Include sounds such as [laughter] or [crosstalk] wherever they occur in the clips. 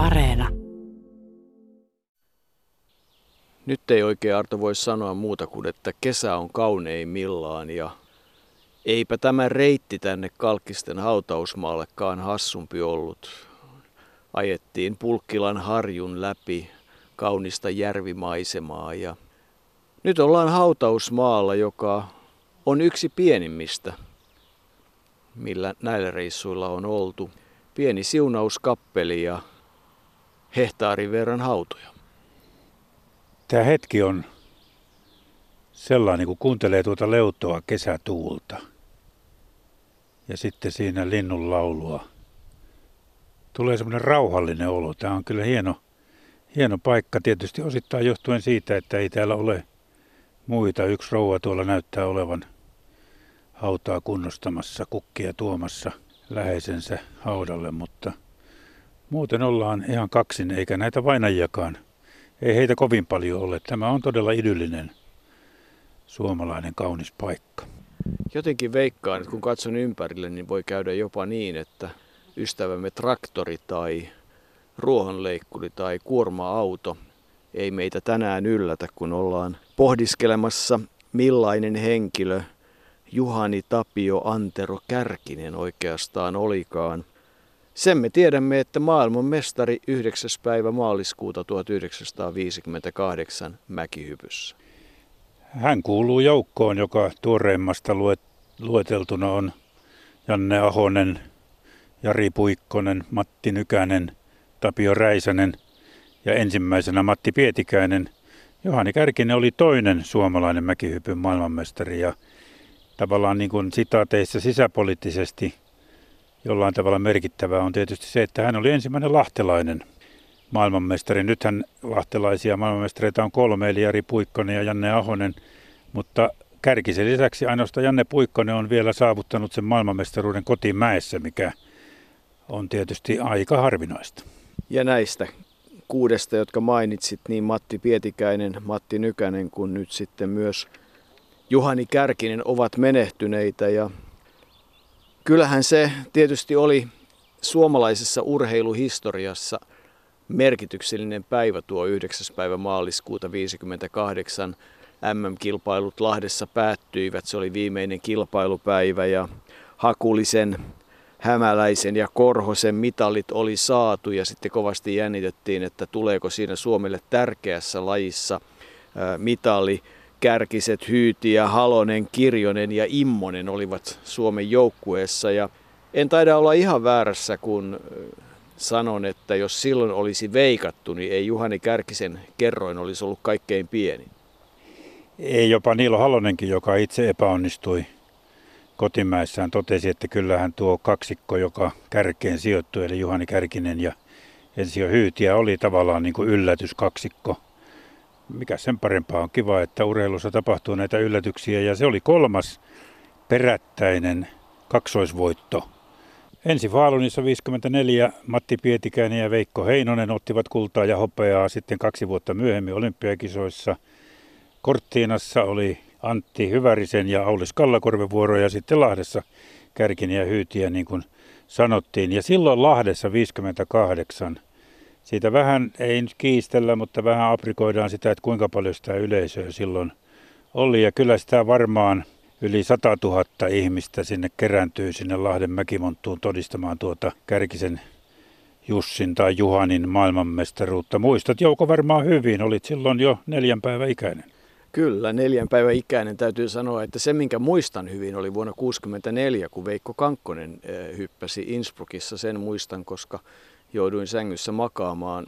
Areena. Nyt ei oikein Arto voi sanoa muuta kuin, että kesä on kauneimmillaan ja eipä tämä reitti tänne Kalkkisten hautausmaallekaan hassumpi ollut. Ajettiin Pulkkilan harjun läpi kaunista järvimaisemaa ja nyt ollaan hautausmaalla, joka on yksi pienimmistä, millä näillä reissuilla on oltu. Pieni siunauskappeli ja hehtaarin verran hautoja. Tämä hetki on sellainen, kun kuuntelee tuota leutoa kesätuulta ja sitten siinä linnun laulua. Tulee semmoinen rauhallinen olo. Tämä on kyllä hieno, hieno paikka tietysti osittain johtuen siitä, että ei täällä ole muita. Yksi rouva tuolla näyttää olevan hautaa kunnostamassa, kukkia tuomassa läheisensä haudalle, mutta muuten ollaan ihan kaksin, eikä näitä vainajakaan. Ei heitä kovin paljon ole. Tämä on todella idyllinen suomalainen kaunis paikka. Jotenkin veikkaan, että kun katson ympärille, niin voi käydä jopa niin, että ystävämme traktori tai ruohonleikkuri tai kuorma-auto ei meitä tänään yllätä, kun ollaan pohdiskelemassa, millainen henkilö Juhani Tapio Antero Kärkinen oikeastaan olikaan. Sen me tiedämme, että maailman mestari 9. päivä maaliskuuta 1958 Mäkihypyssä. Hän kuuluu joukkoon, joka tuoreimmasta lueteltuna on Janne Ahonen, Jari Puikkonen, Matti Nykänen, Tapio Räisänen ja ensimmäisenä Matti Pietikäinen. Johani Kärkinen oli toinen suomalainen mäkihypyn maailmanmestari ja tavallaan niin kuin sitaateissa sisäpoliittisesti jollain tavalla merkittävää on tietysti se, että hän oli ensimmäinen lahtelainen maailmanmestari. Nythän lahtelaisia maailmanmestareita on kolme, eli Jari Puikkonen ja Janne Ahonen, mutta Kärkisen lisäksi ainoastaan Janne Puikkonen on vielä saavuttanut sen maailmanmestaruuden kotimäessä, mikä on tietysti aika harvinaista. Ja näistä kuudesta, jotka mainitsit, niin Matti Pietikäinen, Matti Nykänen kuin nyt sitten myös Juhani Kärkinen ovat menehtyneitä ja kyllähän se tietysti oli suomalaisessa urheiluhistoriassa merkityksellinen päivä tuo 9. päivä maaliskuuta 1958. MM-kilpailut Lahdessa päättyivät, se oli viimeinen kilpailupäivä ja Hakulisen, Hämäläisen ja Korhosen mitalit oli saatu ja sitten kovasti jännitettiin, että tuleeko siinä Suomelle tärkeässä lajissa mitali. Kärkiset, Hyytiä, Halonen, Kirjonen ja Immonen olivat Suomen joukkueessa. Ja en taida olla ihan väärässä, kun sanon, että jos silloin olisi veikattu, niin ei Juhani Kärkisen kerroin olisi ollut kaikkein pieni. Ei jopa Niilo Halonenkin, joka itse epäonnistui kotimäessään, totesi, että kyllähän tuo kaksikko, joka kärkeen sijoittui, eli Juhani Kärkinen ja Ensio Hyytiä, oli tavallaan niin kuin yllätyskaksikko – mikä sen parempaa on kiva, että urheilussa tapahtuu näitä yllätyksiä ja se oli kolmas perättäinen kaksoisvoitto. Ensi Vaalunissa 54 Matti Pietikäinen ja Veikko Heinonen ottivat kultaa ja hopeaa sitten kaksi vuotta myöhemmin olympiakisoissa. Korttiinassa oli Antti Hyvärisen ja Aulis Kallakorven vuoro ja sitten Lahdessa Kärkinen ja Hyytiä niin kuin sanottiin. Ja silloin Lahdessa 58 siitä vähän, ei nyt kiistellä, mutta vähän aprikoidaan sitä, että kuinka paljon sitä yleisöä silloin oli. Ja kyllä sitä varmaan yli 100 000 ihmistä sinne kerääntyy sinne Lahden mäkimonttuun todistamaan tuota Kärkisen Jussin tai Juhanin maailmanmestaruutta. Muistat Jouko varmaan hyvin, olit silloin jo neljän päivän ikäinen. Kyllä, neljän päivän ikäinen täytyy sanoa, että se minkä muistan hyvin oli vuonna 1964, kun Veikko Kankkonen eh, hyppäsi Innsbruckissa. Sen muistan, koska jouduin sängyssä makaamaan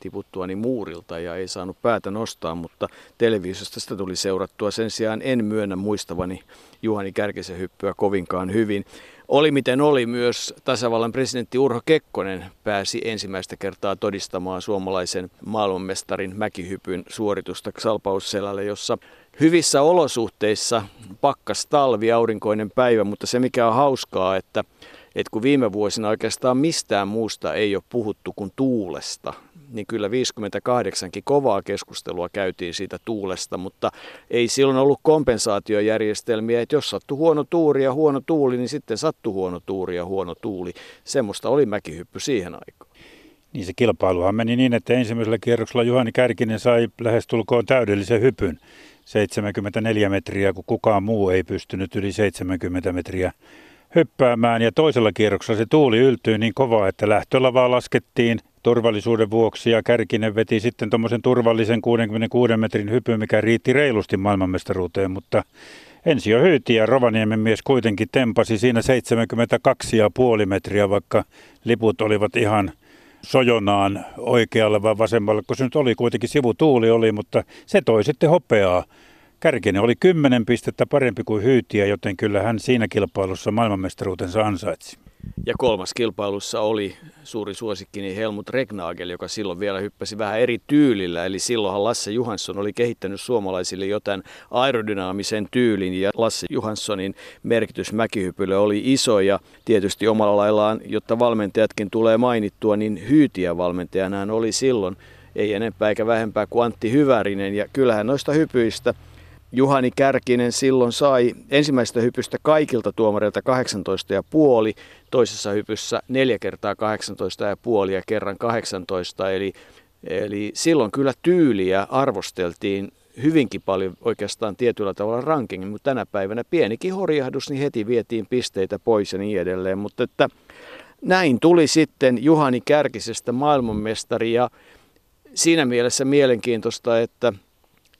tiputtuani muurilta ja ei saanut päätä nostaa, mutta televisiosta sitä tuli seurattua. Sen sijaan en myönnä muistavani Juhani Kärkisen hyppyä kovinkaan hyvin. Oli miten oli, myös tasavallan presidentti Urho Kekkonen pääsi ensimmäistä kertaa todistamaan suomalaisen maailmanmestarin mäkihypyn suoritusta Salpausselälle, jossa hyvissä olosuhteissa pakkas talvi, aurinkoinen päivä, mutta se mikä on hauskaa, että että kun viime vuosina oikeastaan mistään muusta ei ole puhuttu kuin tuulesta, niin kyllä 58kin kovaa keskustelua käytiin siitä tuulesta, mutta ei silloin ollut kompensaatiojärjestelmiä, että jos sattui huono tuuri ja huono tuuli, niin sitten sattui huono tuuri ja huono tuuli. Semmoista oli mäkihyppy siihen aikaan. niin se kilpailuhan meni niin, että ensimmäisellä kierroksella Juhani Kärkinen sai lähestulkoon täydellisen hypyn. 74 metriä, kun kukaan muu ei pystynyt yli 70 metriä hyppäämään. Ja toisella kierroksella se tuuli yltyi niin kovaa, että lähtölavaa laskettiin turvallisuuden vuoksi ja Kärkinen veti sitten tuommoisen turvallisen 66 metrin hypyn, mikä riitti reilusti maailmanmestaruuteen, mutta ensi jo hyyti ja Rovaniemen mies kuitenkin tempasi siinä 72,5 metriä, vaikka liput olivat ihan sojonaan oikealle vai vasemmalle, kun se nyt oli kuitenkin sivutuuli oli, mutta se toi sitten hopeaa. Kärkinen oli kymmenen pistettä parempi kuin Hyytiä, joten kyllä hän siinä kilpailussa maailmanmestaruutensa ansaitsi. Ja kolmas kilpailussa oli suuri suosikkini Helmut Regnagel, joka silloin vielä hyppäsi vähän eri tyylillä. Eli silloinhan Lasse Johansson oli kehittänyt suomalaisille jotain aerodynaamisen tyylin ja Lasse Johanssonin merkitys mäkihypylle oli iso ja tietysti omalla laillaan, jotta valmentajatkin tulee mainittua, niin hyytiä valmentajana hän oli silloin ei enempää eikä vähempää kuin Antti Hyvärinen ja kyllähän noista hypyistä – Juhani Kärkinen silloin sai ensimmäisestä hypystä kaikilta tuomareilta 18,5, toisessa hypyssä 4 kertaa 18,5 ja kerran 18, eli, eli silloin kyllä tyyliä arvosteltiin hyvinkin paljon oikeastaan tietyllä tavalla rankingin, mutta tänä päivänä pienikin horjahdus, niin heti vietiin pisteitä pois ja niin edelleen, mutta että näin tuli sitten Juhani Kärkisestä maailmanmestari ja siinä mielessä mielenkiintoista, että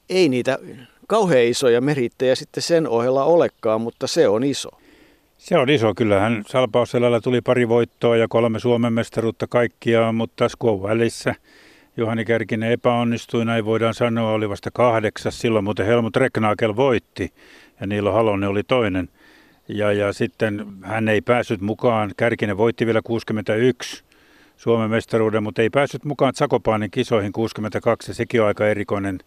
ei niitä kauhean isoja merittejä sitten sen ohella olekaan, mutta se on iso. Se on iso. Kyllähän Salpausselällä tuli pari voittoa ja kolme Suomen mestaruutta kaikkiaan, mutta Skuon välissä Juhani Kärkinen epäonnistui, näin voidaan sanoa, oli vasta kahdeksas. Silloin muuten Helmut Reknaakel voitti ja Niilo Halonen oli toinen. Ja, ja sitten hän ei päässyt mukaan. Kärkinen voitti vielä 61 Suomen mestaruuden, mutta ei päässyt mukaan Sakopaanin kisoihin 62 ja sekin on aika erikoinen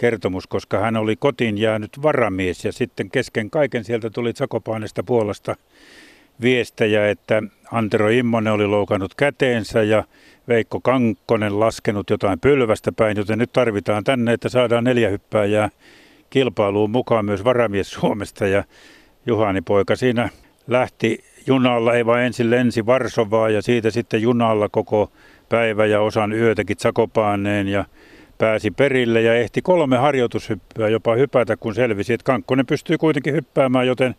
kertomus, koska hän oli kotiin jäänyt varamies ja sitten kesken kaiken sieltä tuli Sakopaanesta Puolasta viestejä, että Antero Immonen oli loukannut käteensä ja Veikko Kankkonen laskenut jotain pylvästä päin, joten nyt tarvitaan tänne, että saadaan neljä hyppääjää kilpailuun mukaan myös varamies Suomesta. Ja Juhani poika siinä lähti junalla, ei vaan ensin lensi Varsovaa ja siitä sitten junalla koko päivä ja osan yötäkin Sakopaaneen. Ja pääsi perille ja ehti kolme harjoitushyppyä jopa hypätä, kun selvisi, että Kankkonen pystyy kuitenkin hyppäämään, joten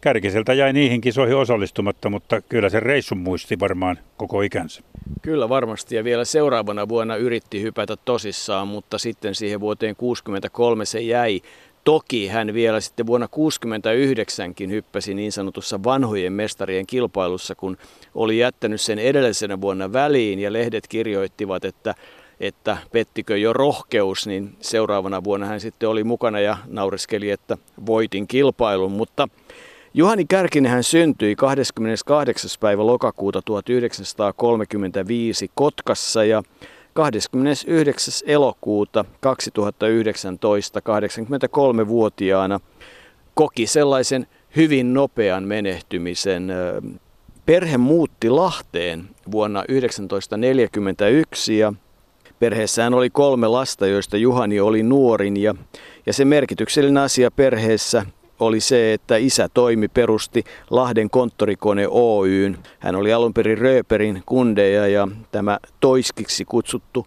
Kärkiseltä jäi niihin kisoihin osallistumatta, mutta kyllä se reissun muisti varmaan koko ikänsä. Kyllä varmasti ja vielä seuraavana vuonna yritti hypätä tosissaan, mutta sitten siihen vuoteen 63 se jäi. Toki hän vielä sitten vuonna 69kin hyppäsi niin sanotussa vanhojen mestarien kilpailussa, kun oli jättänyt sen edellisenä vuonna väliin ja lehdet kirjoittivat, että että pettikö jo rohkeus, niin seuraavana vuonna hän sitten oli mukana ja naureskeli, että voitin kilpailun. Mutta Juhani Kärkinen hän syntyi 28. päivä lokakuuta 1935 Kotkassa ja 29. elokuuta 2019 83-vuotiaana koki sellaisen hyvin nopean menehtymisen. Perhe muutti Lahteen vuonna 1941 ja Perheessään oli kolme lasta, joista Juhani oli nuorin ja, ja se merkityksellinen asia perheessä oli se, että isä toimi perusti Lahden konttorikone Oyn. Hän oli alun perin Rööperin kundeja ja tämä toiskiksi kutsuttu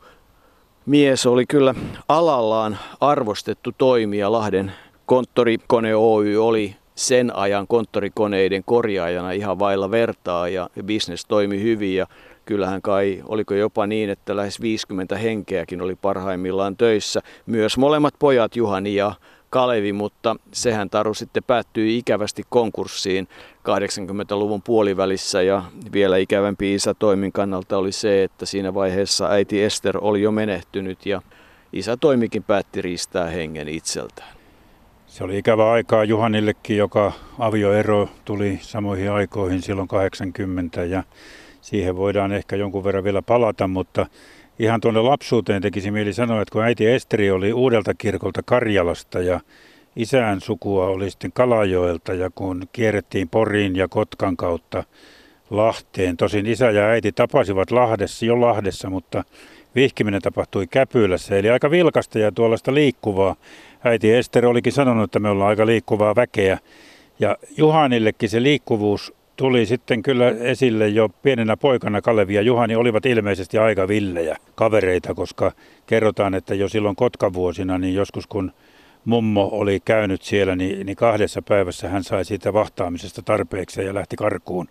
mies oli kyllä alallaan arvostettu toimija. Lahden konttorikone Oy oli sen ajan konttorikoneiden korjaajana ihan vailla vertaa ja bisnes toimi hyvin ja kyllähän kai, oliko jopa niin, että lähes 50 henkeäkin oli parhaimmillaan töissä. Myös molemmat pojat, Juhani ja Kalevi, mutta sehän taru sitten päättyi ikävästi konkurssiin 80-luvun puolivälissä ja vielä ikävämpi isä toimin kannalta oli se, että siinä vaiheessa äiti Ester oli jo menehtynyt ja isä toimikin päätti riistää hengen itseltään. Se oli ikävä aikaa Juhanillekin, joka avioero tuli samoihin aikoihin silloin 80 ja siihen voidaan ehkä jonkun verran vielä palata, mutta ihan tuonne lapsuuteen tekisi mieli sanoa, että kun äiti Esteri oli uudelta kirkolta Karjalasta ja isän sukua oli sitten Kalajoelta ja kun kierrettiin Poriin ja Kotkan kautta Lahteen, tosin isä ja äiti tapasivat Lahdessa, jo Lahdessa, mutta vihkiminen tapahtui Käpylässä, eli aika vilkasta ja tuollaista liikkuvaa. Äiti Ester olikin sanonut, että me ollaan aika liikkuvaa väkeä. Ja Juhanillekin se liikkuvuus tuli sitten kyllä esille jo pienenä poikana Kalevi ja Juhani olivat ilmeisesti aika villejä kavereita, koska kerrotaan, että jo silloin Kotkavuosina, niin joskus kun mummo oli käynyt siellä, niin, niin kahdessa päivässä hän sai siitä vahtaamisesta tarpeeksi ja lähti karkuun.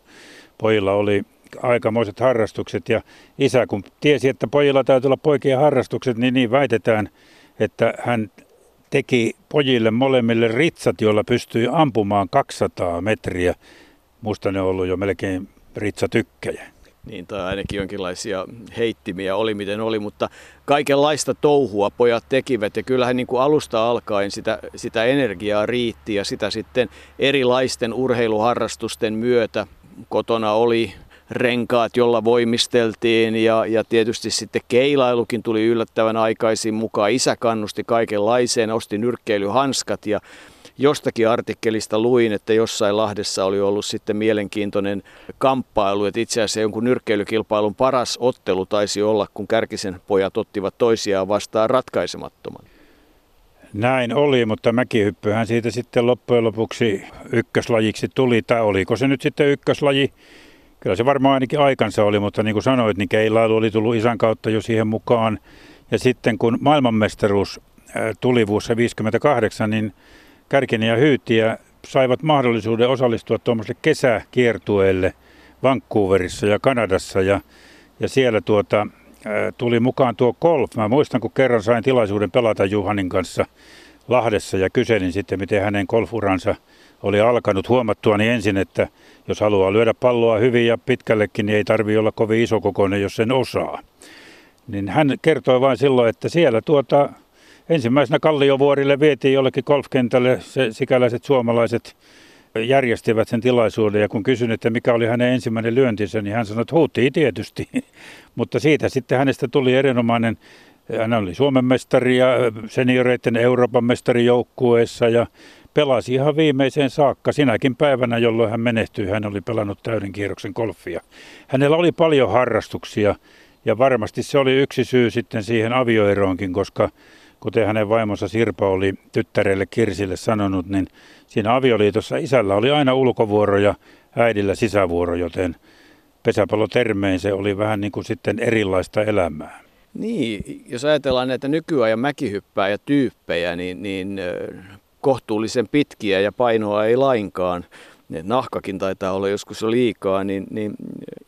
Pojilla oli aikamoiset harrastukset ja isä kun tiesi, että pojilla täytyy olla poikien harrastukset, niin niin väitetään, että hän teki pojille molemmille ritsat, joilla pystyi ampumaan 200 metriä. Musta ne on ollut jo melkein ritsatykkejä. Niin, tai ainakin jonkinlaisia heittimiä oli miten oli, mutta kaikenlaista touhua pojat tekivät ja kyllähän niin kuin alusta alkaen sitä, sitä energiaa riitti ja sitä sitten erilaisten urheiluharrastusten myötä kotona oli renkaat, jolla voimisteltiin ja, ja tietysti sitten keilailukin tuli yllättävän aikaisin mukaan. Isä kannusti kaikenlaiseen, osti nyrkkeilyhanskat ja jostakin artikkelista luin, että jossain Lahdessa oli ollut sitten mielenkiintoinen kamppailu, että itse asiassa jonkun nyrkkeilykilpailun paras ottelu taisi olla, kun Kärkisen pojat ottivat toisiaan vastaan ratkaisemattoman. Näin oli, mutta mäkihyppyhän siitä sitten loppujen lopuksi ykköslajiksi tuli. Tai oliko se nyt sitten ykköslaji? Kyllä se varmaan ainakin aikansa oli, mutta niin kuin sanoit, niin keilailu oli tullut isän kautta jo siihen mukaan. Ja sitten kun maailmanmestaruus tuli vuossa 1958, niin Kärkinen ja Hyytiä saivat mahdollisuuden osallistua tuommoiselle kesäkiertueelle Vancouverissa ja Kanadassa. Ja, ja siellä tuota, tuli mukaan tuo golf. Mä muistan, kun kerran sain tilaisuuden pelata Juhanin kanssa Lahdessa ja kyselin sitten, miten hänen golfuransa oli alkanut huomattua niin ensin, että jos haluaa lyödä palloa hyvin ja pitkällekin, niin ei tarvi olla kovin iso kokoinen, jos sen osaa. Niin hän kertoi vain silloin, että siellä tuota, ensimmäisenä Kalliovuorille vietiin jollekin golfkentälle se sikäläiset suomalaiset järjestivät sen tilaisuuden ja kun kysyin, että mikä oli hänen ensimmäinen lyöntinsä, niin hän sanoi, että huutii tietysti. [laughs] Mutta siitä sitten hänestä tuli erinomainen, hän oli Suomen mestari ja senioreiden Euroopan mestari joukkueessa ja pelasi ihan viimeiseen saakka. Sinäkin päivänä, jolloin hän menehtyi, hän oli pelannut täyden kierroksen golfia. Hänellä oli paljon harrastuksia ja varmasti se oli yksi syy sitten siihen avioeroonkin, koska kuten hänen vaimonsa Sirpa oli tyttärelle Kirsille sanonut, niin siinä avioliitossa isällä oli aina ulkovuoro ja äidillä sisävuoro, joten pesäpallotermein se oli vähän niin kuin sitten erilaista elämää. Niin, jos ajatellaan näitä nykyajan mäkihyppää ja tyyppejä, niin, niin kohtuullisen pitkiä ja painoa ei lainkaan, nahkakin taitaa olla joskus jo liikaa, niin, niin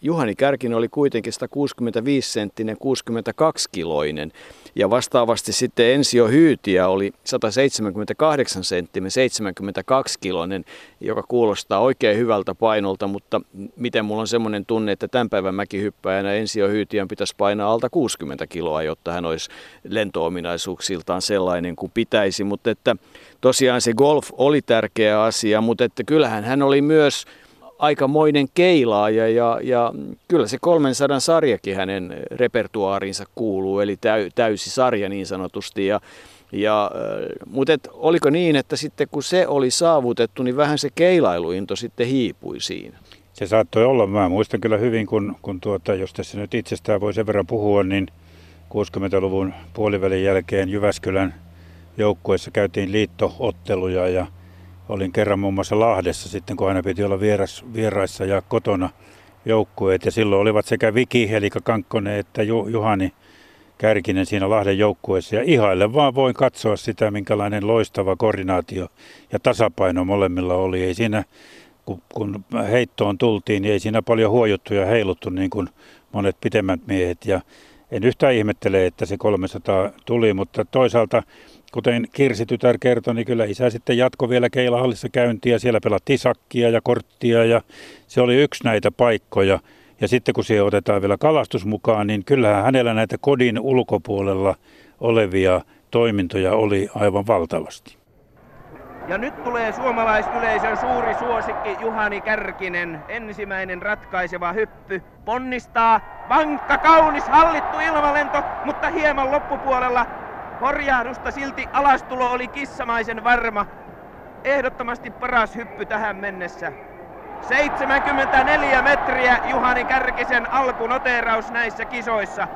Juhani Kärkinen oli kuitenkin 165 senttinen, 62 kiloinen. Ja vastaavasti sitten Ensio Hyytiä oli 178 senttinen, 72 kiloinen, joka kuulostaa oikein hyvältä painolta, mutta miten mulla on semmoinen tunne, että tämän päivän mäkihyppäjänä Ensio Hyytiän pitäisi painaa alta 60 kiloa, jotta hän olisi lentoominaisuuksiltaan sellainen kuin pitäisi. Mutta että tosiaan se golf oli tärkeä asia, mutta että kyllähän hän oli myös aikamoinen keilaaja ja, ja kyllä se 300 sarjakin hänen repertuaarinsa kuuluu, eli täy, täysi sarja niin sanotusti. Ja, ja, mutta et, oliko niin, että sitten kun se oli saavutettu, niin vähän se keilailuinto sitten hiipui siinä? Se saattoi olla. Mä muistan kyllä hyvin, kun, kun tuota, jos tässä nyt itsestään voi sen verran puhua, niin 60-luvun puolivälin jälkeen Jyväskylän joukkueessa käytiin liittootteluja ja olin kerran muun muassa Lahdessa sitten, kun aina piti olla vieras, vieraissa ja kotona joukkueet. Ja silloin olivat sekä Viki, eli Kankkonen, että Juhani Kärkinen siinä Lahden joukkueessa. Ja ihaille vaan voin katsoa sitä, minkälainen loistava koordinaatio ja tasapaino molemmilla oli. Ei siinä, kun, kun heittoon tultiin, niin ei siinä paljon huojuttu ja heiluttu niin kuin monet pitemmät miehet. Ja en yhtään ihmettele, että se 300 tuli, mutta toisaalta kuten Kirsi tytär kertoi, niin kyllä isä sitten jatko vielä Keilahallissa käyntiä. Siellä pelattiin sakkia ja korttia ja se oli yksi näitä paikkoja. Ja sitten kun siihen otetaan vielä kalastus mukaan, niin kyllähän hänellä näitä kodin ulkopuolella olevia toimintoja oli aivan valtavasti. Ja nyt tulee suomalaisyleisön suuri suosikki Juhani Kärkinen. Ensimmäinen ratkaiseva hyppy. Ponnistaa. Vankka, kaunis, hallittu ilmalento, mutta hieman loppupuolella Horjahdusta silti alastulo oli kissamaisen varma. Ehdottomasti paras hyppy tähän mennessä. 74 metriä Juhani Kärkisen alkunoteraus näissä kisoissa.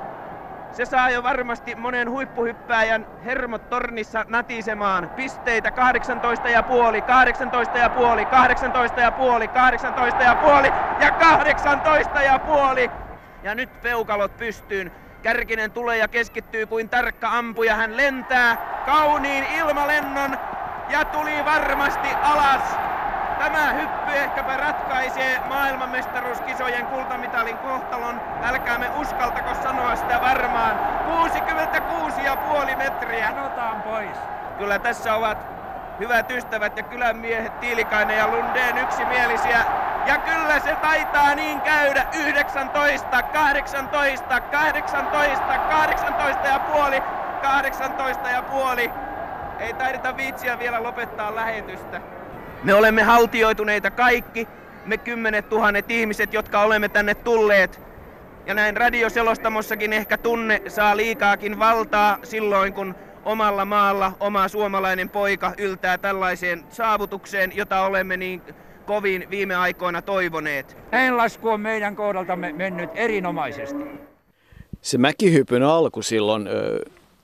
Se saa jo varmasti monen huippuhyppääjän hermot tornissa natisemaan. Pisteitä 18 ja puoli, 18 ja puoli, 18 ja puoli, 18 ja puoli ja 18 ja puoli. Ja nyt peukalot pystyyn. Kärkinen tulee ja keskittyy kuin tarkka ampuja. Hän lentää kauniin ilmalennon ja tuli varmasti alas. Tämä hyppy ehkäpä ratkaisee maailmanmestaruuskisojen kultamitalin kohtalon. Älkäämme uskaltako sanoa sitä varmaan. 66,5 metriä. Sanotaan pois. Kyllä tässä ovat hyvät ystävät ja kylän miehet Tiilikainen ja Lundeen yksimielisiä. Ja kyllä se taitaa niin käydä. 19, 18, 18, 18 ja puoli, 18 ja puoli. Ei taideta viitsiä vielä lopettaa lähetystä. Me olemme haltioituneita kaikki, me kymmenet tuhannet ihmiset, jotka olemme tänne tulleet. Ja näin radioselostamossakin ehkä tunne saa liikaakin valtaa silloin, kun omalla maalla oma suomalainen poika yltää tällaiseen saavutukseen, jota olemme niin kovin viime aikoina toivoneet. Näin lasku on meidän kohdaltamme mennyt erinomaisesti. Se mäkihypyn alku silloin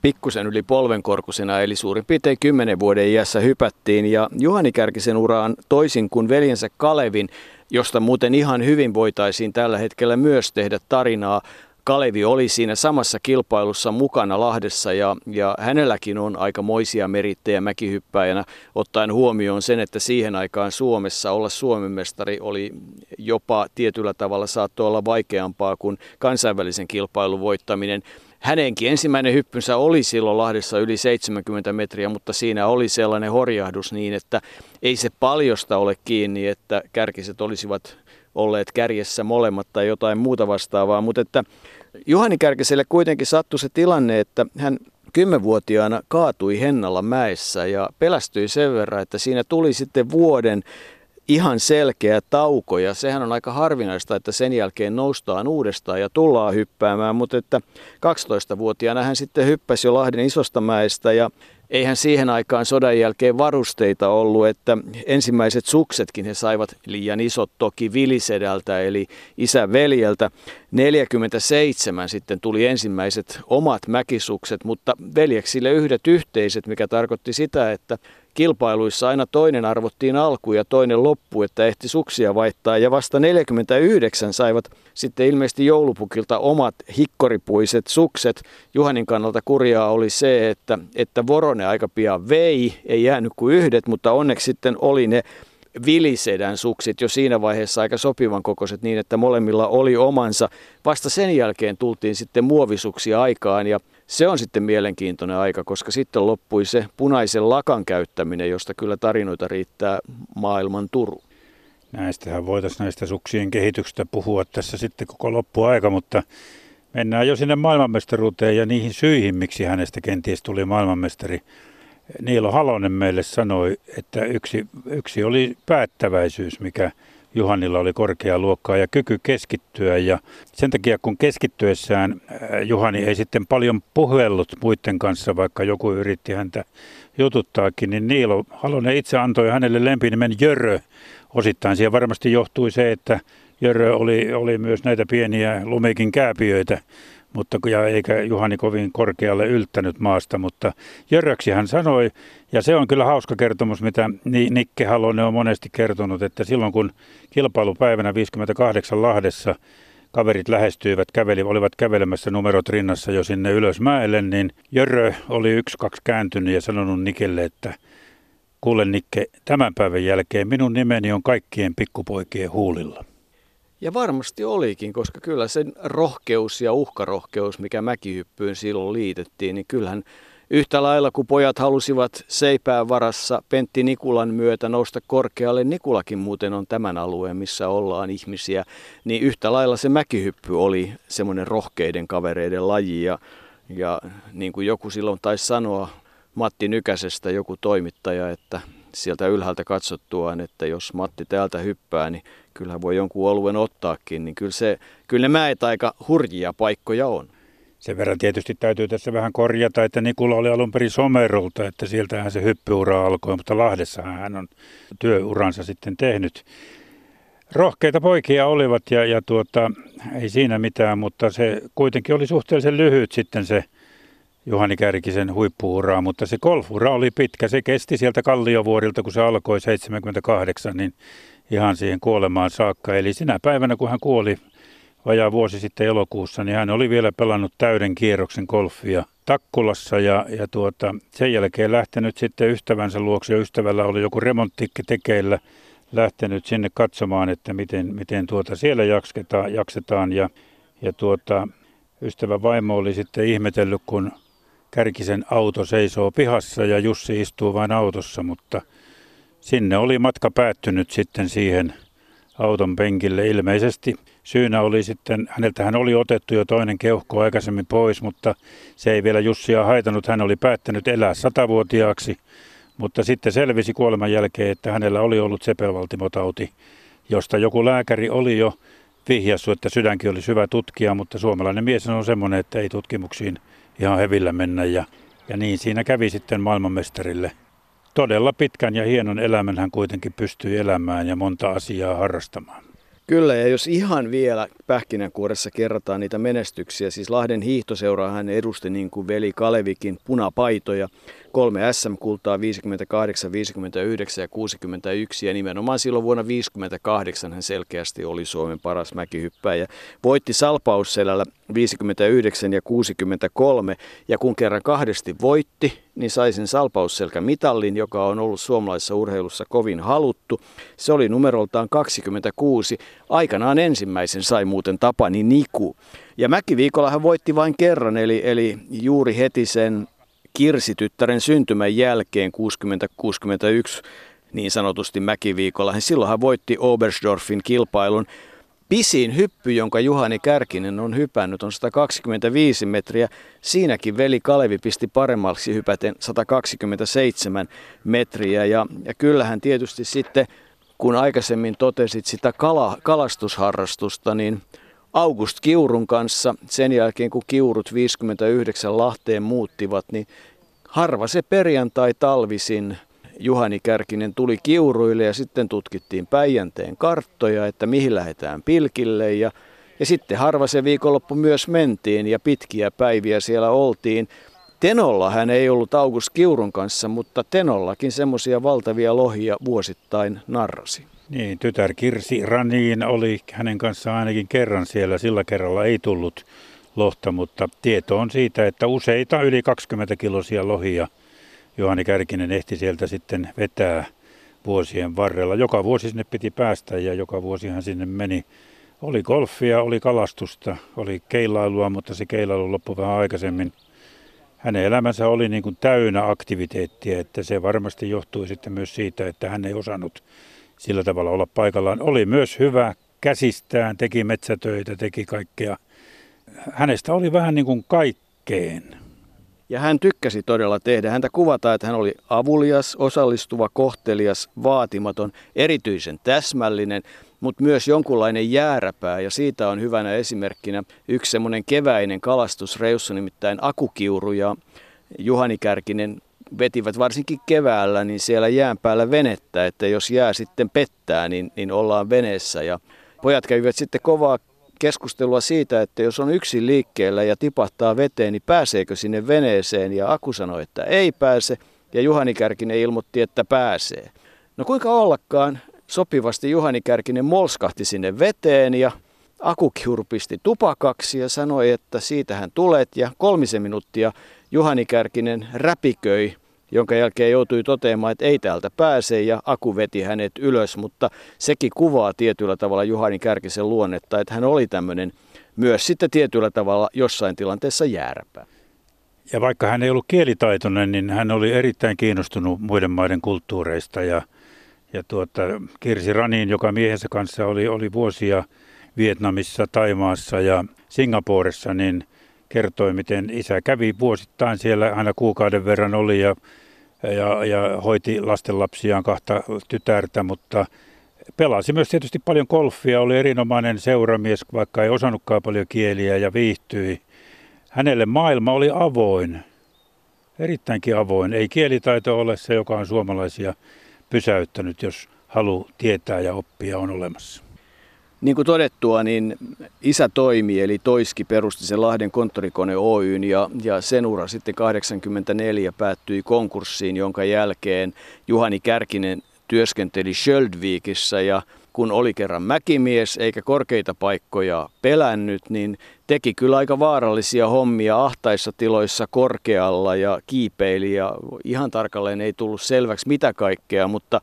pikkusen yli polvenkorkusena, eli suurin piirtein kymmenen vuoden iässä hypättiin. Ja Juhani Kärkisen uraan toisin kuin veljensä Kalevin, josta muuten ihan hyvin voitaisiin tällä hetkellä myös tehdä tarinaa, Kalevi oli siinä samassa kilpailussa mukana Lahdessa ja, ja hänelläkin on aika moisia merittejä mäkihyppäjänä, ottaen huomioon sen, että siihen aikaan Suomessa olla Suomen mestari oli jopa tietyllä tavalla saattoi olla vaikeampaa kuin kansainvälisen kilpailun voittaminen. Hänenkin ensimmäinen hyppynsä oli silloin Lahdessa yli 70 metriä, mutta siinä oli sellainen horjahdus niin, että ei se paljosta ole kiinni, että kärkiset olisivat olleet kärjessä molemmat tai jotain muuta vastaavaa, mutta että Juhani Kärkiselle kuitenkin sattui se tilanne, että hän kymmenvuotiaana kaatui Hennalla mäessä ja pelästyi sen verran, että siinä tuli sitten vuoden ihan selkeä tauko ja sehän on aika harvinaista, että sen jälkeen noustaan uudestaan ja tullaan hyppäämään, mutta että 12-vuotiaana hän sitten hyppäsi jo Lahden isosta mäestä ja eihän siihen aikaan sodan jälkeen varusteita ollut, että ensimmäiset suksetkin he saivat liian isot toki Vilisedältä eli isän veljeltä. 47 sitten tuli ensimmäiset omat mäkisukset, mutta veljeksille yhdet yhteiset, mikä tarkoitti sitä, että kilpailuissa aina toinen arvottiin alku ja toinen loppu, että ehti suksia vaihtaa. Ja vasta 49 saivat sitten ilmeisesti joulupukilta omat hikkoripuiset sukset. Juhanin kannalta kurjaa oli se, että, että Vorone aika pian vei, ei jäänyt kuin yhdet, mutta onneksi sitten oli ne vilisedän suksit jo siinä vaiheessa aika sopivan kokoiset niin, että molemmilla oli omansa. Vasta sen jälkeen tultiin sitten muovisuksia aikaan ja se on sitten mielenkiintoinen aika, koska sitten loppui se punaisen lakan käyttäminen, josta kyllä tarinoita riittää maailman turu. Näistähän voitaisiin näistä suksien kehityksestä puhua tässä sitten koko loppuaika, mutta mennään jo sinne maailmanmestaruuteen ja niihin syihin, miksi hänestä kenties tuli maailmanmestari. Niilo Halonen meille sanoi, että yksi, yksi oli päättäväisyys, mikä Juhanilla oli korkea luokkaa ja kyky keskittyä. Ja sen takia kun keskittyessään äh, Juhani ei sitten paljon puhellut muiden kanssa, vaikka joku yritti häntä jututtaakin, niin Niilo Halonen itse antoi hänelle lempinimen Jörö. Osittain siihen varmasti johtui se, että Jörö oli, oli myös näitä pieniä lumekin kääpiöitä mutta ja eikä Juhani kovin korkealle yltänyt maasta, mutta Jöröksi hän sanoi, ja se on kyllä hauska kertomus, mitä Nikke Halonen on monesti kertonut, että silloin kun kilpailupäivänä 58 Lahdessa kaverit lähestyivät, käveli, olivat kävelemässä numerot rinnassa jo sinne ylösmäelle, niin Jörö oli yksi kaksi kääntynyt ja sanonut Nikelle, että kuule Nikke, tämän päivän jälkeen minun nimeni on kaikkien pikkupoikien huulilla. Ja varmasti olikin, koska kyllä se rohkeus ja uhkarohkeus, mikä mäkihyppyyn silloin liitettiin, niin kyllähän yhtä lailla kuin pojat halusivat seipään varassa Pentti Nikulan myötä nousta korkealle, Nikulakin muuten on tämän alueen, missä ollaan ihmisiä, niin yhtä lailla se mäkihyppy oli semmoinen rohkeiden kavereiden laji. Ja, ja niin kuin joku silloin taisi sanoa Matti Nykäsestä, joku toimittaja, että sieltä ylhäältä katsottuaan, että jos Matti täältä hyppää, niin kyllähän voi jonkun oluen ottaakin, niin kyllä, se, kyllä ne mäet aika hurjia paikkoja on. Sen verran tietysti täytyy tässä vähän korjata, että Nikula oli alun perin Somerolta, että sieltähän se hyppyura alkoi, mutta Lahdessahan hän on työuransa sitten tehnyt. Rohkeita poikia olivat ja, ja tuota, ei siinä mitään, mutta se kuitenkin oli suhteellisen lyhyt sitten se Juhani Kärkisen huippuuraa, mutta se golfura oli pitkä. Se kesti sieltä Kalliovuorilta, kun se alkoi 78, niin ihan siihen kuolemaan saakka. Eli sinä päivänä, kun hän kuoli vajaa vuosi sitten elokuussa, niin hän oli vielä pelannut täyden kierroksen golfia Takkulassa ja, ja tuota, sen jälkeen lähtenyt sitten ystävänsä luokse ja ystävällä oli joku remonttikki tekeillä lähtenyt sinne katsomaan, että miten, miten tuota siellä jaksetaan, jaksetaan ja, ja tuota, ystävä vaimo oli sitten ihmetellyt, kun Kärkisen auto seisoo pihassa ja Jussi istuu vain autossa, mutta sinne oli matka päättynyt sitten siihen auton penkille. Ilmeisesti syynä oli sitten, häneltä hän oli otettu jo toinen keuhko aikaisemmin pois, mutta se ei vielä Jussia haitannut. Hän oli päättänyt elää satavuotiaaksi, mutta sitten selvisi kuoleman jälkeen, että hänellä oli ollut sepelvaltimotauti, josta joku lääkäri oli jo vihjassut, että sydänkin oli hyvä tutkia, mutta suomalainen mies on semmoinen, että ei tutkimuksiin ihan hevillä mennä ja, ja niin siinä kävi sitten maailmanmestarille. Todella pitkän ja hienon elämän hän kuitenkin pystyi elämään ja monta asiaa harrastamaan. Kyllä, ja jos ihan vielä pähkinänkuoressa kerrataan niitä menestyksiä, siis Lahden hiihtoseura hän edusti niin kuin veli Kalevikin punapaitoja, kolme SM-kultaa 58, 59 ja 61 ja nimenomaan silloin vuonna 58 hän selkeästi oli Suomen paras mäkihyppäjä. Voitti Salpausselällä 59 ja 63 ja kun kerran kahdesti voitti, niin sai sen salpausselkämitallin, joka on ollut suomalaisessa urheilussa kovin haluttu. Se oli numeroltaan 26. Aikanaan ensimmäisen sai muuten Tapani Niku. Ja mäkiviikolla hän voitti vain kerran, eli, eli juuri heti sen Kirsi-tyttären syntymän jälkeen 60-61 niin sanotusti mäkiviikolla. Silloin hän voitti Oberstdorfin kilpailun. Pisin hyppy, jonka Juhani Kärkinen on hypännyt, on 125 metriä. Siinäkin veli Kalevi pisti paremmaksi hypäten 127 metriä. Ja, ja kyllähän tietysti sitten, kun aikaisemmin totesit sitä kala, kalastusharrastusta, niin August Kiurun kanssa sen jälkeen, kun Kiurut 59 Lahteen muuttivat, niin harva se perjantai-talvisin Juhani Kärkinen tuli Kiuruille ja sitten tutkittiin Päijänteen karttoja, että mihin lähdetään pilkille ja, ja sitten harva se viikonloppu myös mentiin ja pitkiä päiviä siellä oltiin. Tenolla hän ei ollut August Kiurun kanssa, mutta Tenollakin semmoisia valtavia lohia vuosittain narrasi. Niin, tytär Kirsi Raniin oli hänen kanssaan ainakin kerran siellä. Sillä kerralla ei tullut lohta, mutta tieto on siitä, että useita yli 20 kilosia lohia Juhani Kärkinen ehti sieltä sitten vetää vuosien varrella. Joka vuosi sinne piti päästä ja joka vuosi hän sinne meni. Oli golfia, oli kalastusta, oli keilailua, mutta se keilailu loppui vähän aikaisemmin. Hänen elämänsä oli niin kuin täynnä aktiviteettia, että se varmasti johtui sitten myös siitä, että hän ei osannut sillä tavalla olla paikallaan. Oli myös hyvä käsistään, teki metsätöitä, teki kaikkea. Hänestä oli vähän niin kuin kaikkeen. Ja hän tykkäsi todella tehdä. Häntä kuvataan, että hän oli avulias, osallistuva, kohtelias, vaatimaton, erityisen täsmällinen, mutta myös jonkunlainen jääräpää. Ja siitä on hyvänä esimerkkinä yksi semmoinen keväinen kalastusreissu, nimittäin Akukiuru ja Juhani Kärkinen vetivät varsinkin keväällä niin siellä jään päällä venettä, että jos jää sitten pettää, niin, niin ollaan veneessä. Ja pojat kävivät sitten kovaa keskustelua siitä, että jos on yksin liikkeellä ja tipahtaa veteen, niin pääseekö sinne veneeseen? Ja Aku sanoi, että ei pääse, ja Juhani Kärkinen ilmoitti, että pääsee. No kuinka ollakaan, sopivasti Juhani Kärkinen molskahti sinne veteen ja Akukiuru pisti tupakaksi ja sanoi, että siitähän tulet ja kolmisen minuuttia Juhani Kärkinen räpiköi, jonka jälkeen joutui toteamaan, että ei täältä pääse ja Aku veti hänet ylös, mutta sekin kuvaa tietyllä tavalla Juhani Kärkisen luonnetta, että hän oli tämmöinen myös sitten tietyllä tavalla jossain tilanteessa jääräpä. Ja vaikka hän ei ollut kielitaitoinen, niin hän oli erittäin kiinnostunut muiden maiden kulttuureista ja, ja tuota, Kirsi Raniin, joka miehensä kanssa oli, oli vuosia Vietnamissa, Taimaassa ja Singaporessa, niin – kertoi, miten isä kävi vuosittain siellä, aina kuukauden verran oli ja, ja, ja hoiti lastenlapsiaan kahta tytärtä, mutta pelasi myös tietysti paljon golfia, oli erinomainen seuramies, vaikka ei osannutkaan paljon kieliä ja viihtyi. Hänelle maailma oli avoin, erittäinkin avoin. Ei kielitaito ole se, joka on suomalaisia pysäyttänyt, jos halu tietää ja oppia on olemassa. Niin kuin todettua, niin isä toimi, eli Toiski perusti sen Lahden konttorikone Oyn ja, ja sen ura sitten 84 päättyi konkurssiin, jonka jälkeen Juhani Kärkinen työskenteli Schöldvikissä ja kun oli kerran mäkimies eikä korkeita paikkoja pelännyt, niin teki kyllä aika vaarallisia hommia ahtaissa tiloissa korkealla ja kiipeili ja ihan tarkalleen ei tullut selväksi mitä kaikkea, mutta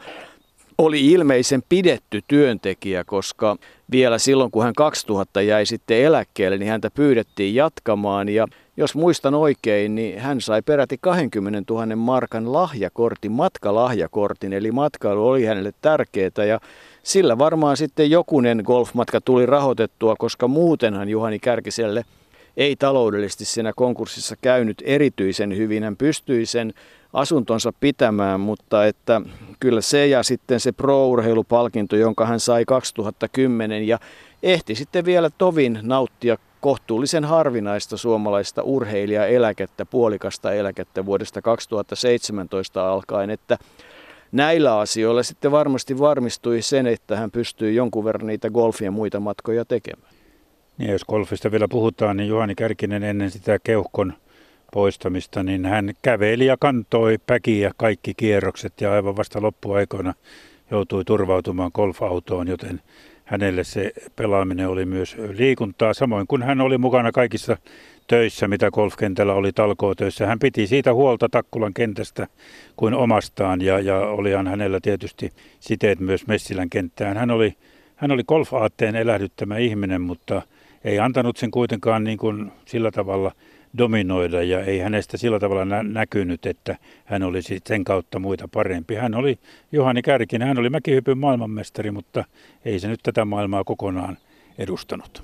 oli ilmeisen pidetty työntekijä, koska vielä silloin kun hän 2000 jäi sitten eläkkeelle, niin häntä pyydettiin jatkamaan ja jos muistan oikein, niin hän sai peräti 20 000 markan lahjakortin, matkalahjakortin, eli matkailu oli hänelle tärkeää ja sillä varmaan sitten jokunen golfmatka tuli rahoitettua, koska muutenhan Juhani Kärkiselle ei taloudellisesti siinä konkurssissa käynyt erityisen hyvin. Hän pystyi sen asuntonsa pitämään, mutta että kyllä se ja sitten se pro-urheilupalkinto, jonka hän sai 2010 ja ehti sitten vielä tovin nauttia kohtuullisen harvinaista suomalaista urheilijaeläkettä, puolikasta eläkettä vuodesta 2017 alkaen, että näillä asioilla sitten varmasti varmistui sen, että hän pystyy jonkun verran niitä golfia ja muita matkoja tekemään. Niin, jos golfista vielä puhutaan, niin Juhani Kärkinen ennen sitä keuhkon poistamista, niin hän käveli ja kantoi päkiä kaikki kierrokset ja aivan vasta loppuaikoina joutui turvautumaan golfautoon, joten hänelle se pelaaminen oli myös liikuntaa, samoin kuin hän oli mukana kaikissa töissä, mitä golfkentällä oli talkootöissä. Hän piti siitä huolta Takkulan kentästä kuin omastaan ja, ja olihan hänellä tietysti siteet myös Messilän kenttään. Hän oli, hän oli golfaatteen elähdyttämä ihminen, mutta ei antanut sen kuitenkaan niin kuin sillä tavalla dominoida ja ei hänestä sillä tavalla nä- näkynyt, että hän olisi sen kautta muita parempi. Hän oli Juhani Kärkinen, hän oli mäkihypyn maailmanmestari, mutta ei se nyt tätä maailmaa kokonaan edustanut.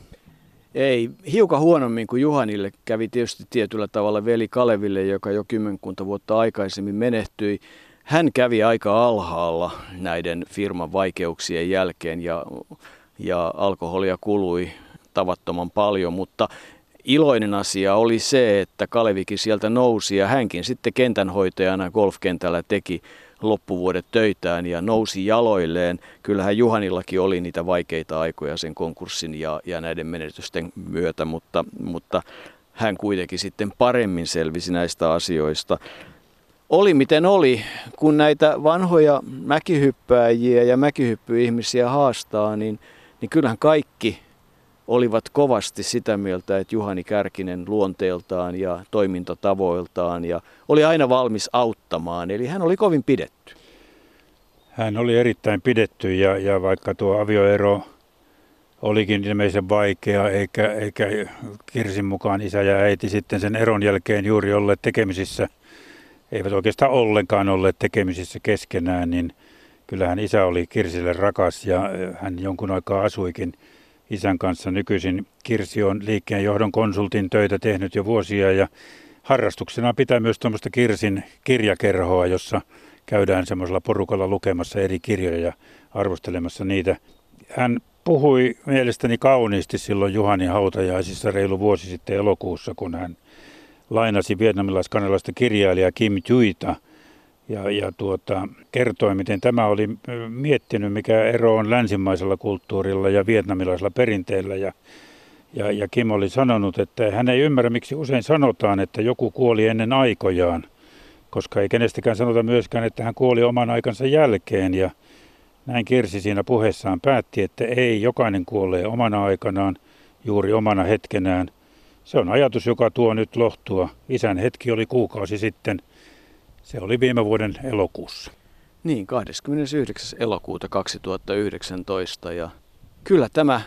Ei, hiukan huonommin kuin Juhanille kävi tietysti tietyllä tavalla veli Kaleville, joka jo kymmenkunta vuotta aikaisemmin menehtyi. Hän kävi aika alhaalla näiden firman vaikeuksien jälkeen ja, ja alkoholia kului tavattoman paljon, mutta iloinen asia oli se, että Kalevikin sieltä nousi ja hänkin sitten kentänhoitajana golfkentällä teki loppuvuodet töitään ja nousi jaloilleen. Kyllähän Juhanillakin oli niitä vaikeita aikoja sen konkurssin ja, ja näiden menetysten myötä, mutta, mutta hän kuitenkin sitten paremmin selvisi näistä asioista. Oli miten oli, kun näitä vanhoja mäkihyppääjiä ja mäkihyppyihmisiä haastaa, niin, niin kyllähän kaikki olivat kovasti sitä mieltä, että Juhani Kärkinen luonteeltaan ja toimintatavoiltaan ja oli aina valmis auttamaan, eli hän oli kovin pidetty. Hän oli erittäin pidetty ja, ja vaikka tuo avioero olikin ilmeisen vaikea, eikä, eikä Kirsin mukaan isä ja äiti sitten sen eron jälkeen juuri olleet tekemisissä, eivät oikeastaan ollenkaan olleet tekemisissä keskenään, niin kyllähän isä oli Kirsille rakas ja hän jonkun aikaa asuikin isän kanssa. Nykyisin Kirsi on liikkeen johdon konsultin töitä tehnyt jo vuosia ja harrastuksena pitää myös tuommoista Kirsin kirjakerhoa, jossa käydään semmoisella porukalla lukemassa eri kirjoja ja arvostelemassa niitä. Hän puhui mielestäni kauniisti silloin Juhani hautajaisissa reilu vuosi sitten elokuussa, kun hän lainasi vietnamilais-kanalaista kirjailijaa Kim Thuita – ja, ja tuota, kertoi, miten tämä oli miettinyt, mikä ero on länsimaisella kulttuurilla ja vietnamilaisella perinteellä. Ja, ja, ja Kim oli sanonut, että hän ei ymmärrä, miksi usein sanotaan, että joku kuoli ennen aikojaan, koska ei kenestäkään sanota myöskään, että hän kuoli oman aikansa jälkeen. Ja näin Kirsi siinä puheessaan päätti, että ei, jokainen kuolee omana aikanaan, juuri omana hetkenään. Se on ajatus, joka tuo nyt lohtua. Isän hetki oli kuukausi sitten – se oli viime vuoden elokuussa. Niin, 29. elokuuta 2019 ja kyllä tämä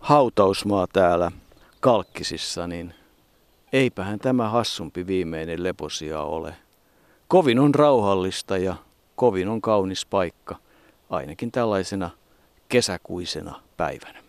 hautausmaa täällä Kalkkisissa, niin eipähän tämä hassumpi viimeinen leposia ole. Kovin on rauhallista ja kovin on kaunis paikka, ainakin tällaisena kesäkuisena päivänä.